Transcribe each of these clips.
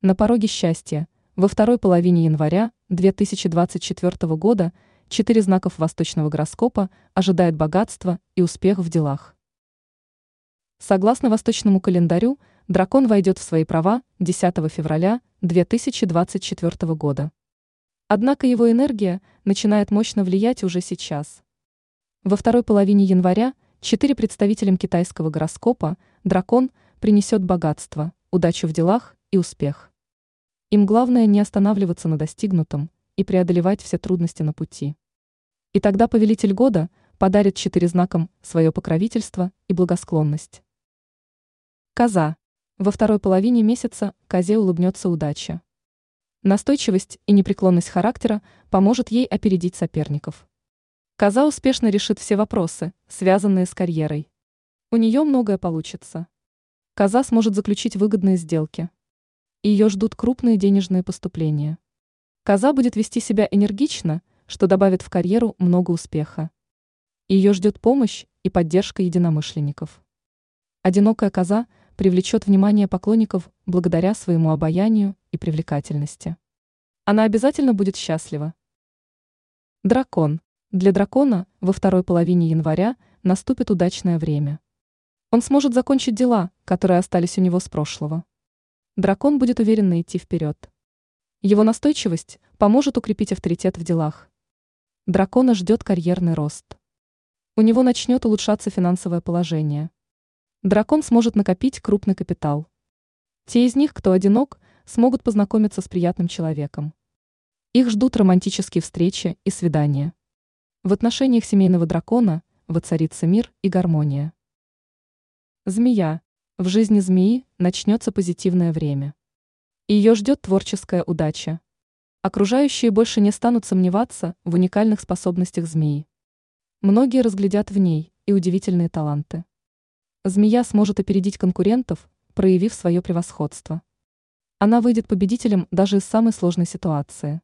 На пороге счастья. Во второй половине января 2024 года четыре знаков восточного гороскопа ожидает богатство и успех в делах. Согласно восточному календарю, дракон войдет в свои права 10 февраля 2024 года. Однако его энергия начинает мощно влиять уже сейчас. Во второй половине января четыре представителям китайского гороскопа дракон принесет богатство, удачу в делах и успех. Им главное не останавливаться на достигнутом и преодолевать все трудности на пути. И тогда повелитель года подарит четыре знаком свое покровительство и благосклонность. Коза. Во второй половине месяца козе улыбнется удача. Настойчивость и непреклонность характера поможет ей опередить соперников. Коза успешно решит все вопросы, связанные с карьерой. У нее многое получится. Коза сможет заключить выгодные сделки, ее ждут крупные денежные поступления. Коза будет вести себя энергично, что добавит в карьеру много успеха. Ее ждет помощь и поддержка единомышленников. Одинокая коза привлечет внимание поклонников благодаря своему обаянию и привлекательности. Она обязательно будет счастлива. Дракон. Для дракона во второй половине января наступит удачное время. Он сможет закончить дела, которые остались у него с прошлого дракон будет уверенно идти вперед. Его настойчивость поможет укрепить авторитет в делах. Дракона ждет карьерный рост. У него начнет улучшаться финансовое положение. Дракон сможет накопить крупный капитал. Те из них, кто одинок, смогут познакомиться с приятным человеком. Их ждут романтические встречи и свидания. В отношениях семейного дракона воцарится мир и гармония. Змея. В жизни змеи начнется позитивное время. Ее ждет творческая удача. Окружающие больше не станут сомневаться в уникальных способностях змеи. Многие разглядят в ней и удивительные таланты. Змея сможет опередить конкурентов, проявив свое превосходство. Она выйдет победителем даже из самой сложной ситуации.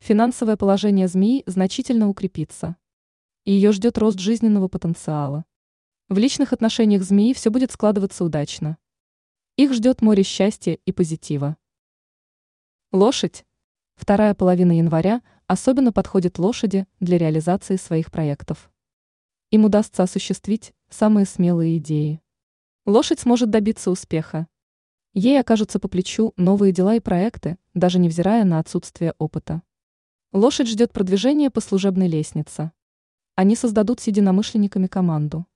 Финансовое положение змеи значительно укрепится. Ее ждет рост жизненного потенциала. В личных отношениях змеи все будет складываться удачно. Их ждет море счастья и позитива. Лошадь. Вторая половина января особенно подходит лошади для реализации своих проектов. Им удастся осуществить самые смелые идеи. Лошадь сможет добиться успеха. Ей окажутся по плечу новые дела и проекты, даже невзирая на отсутствие опыта. Лошадь ждет продвижения по служебной лестнице. Они создадут с единомышленниками команду.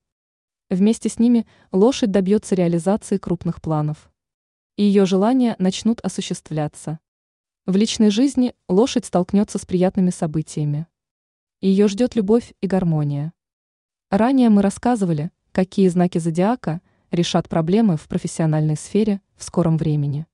Вместе с ними лошадь добьется реализации крупных планов. И ее желания начнут осуществляться. В личной жизни лошадь столкнется с приятными событиями. Ее ждет любовь и гармония. Ранее мы рассказывали, какие знаки зодиака решат проблемы в профессиональной сфере в скором времени.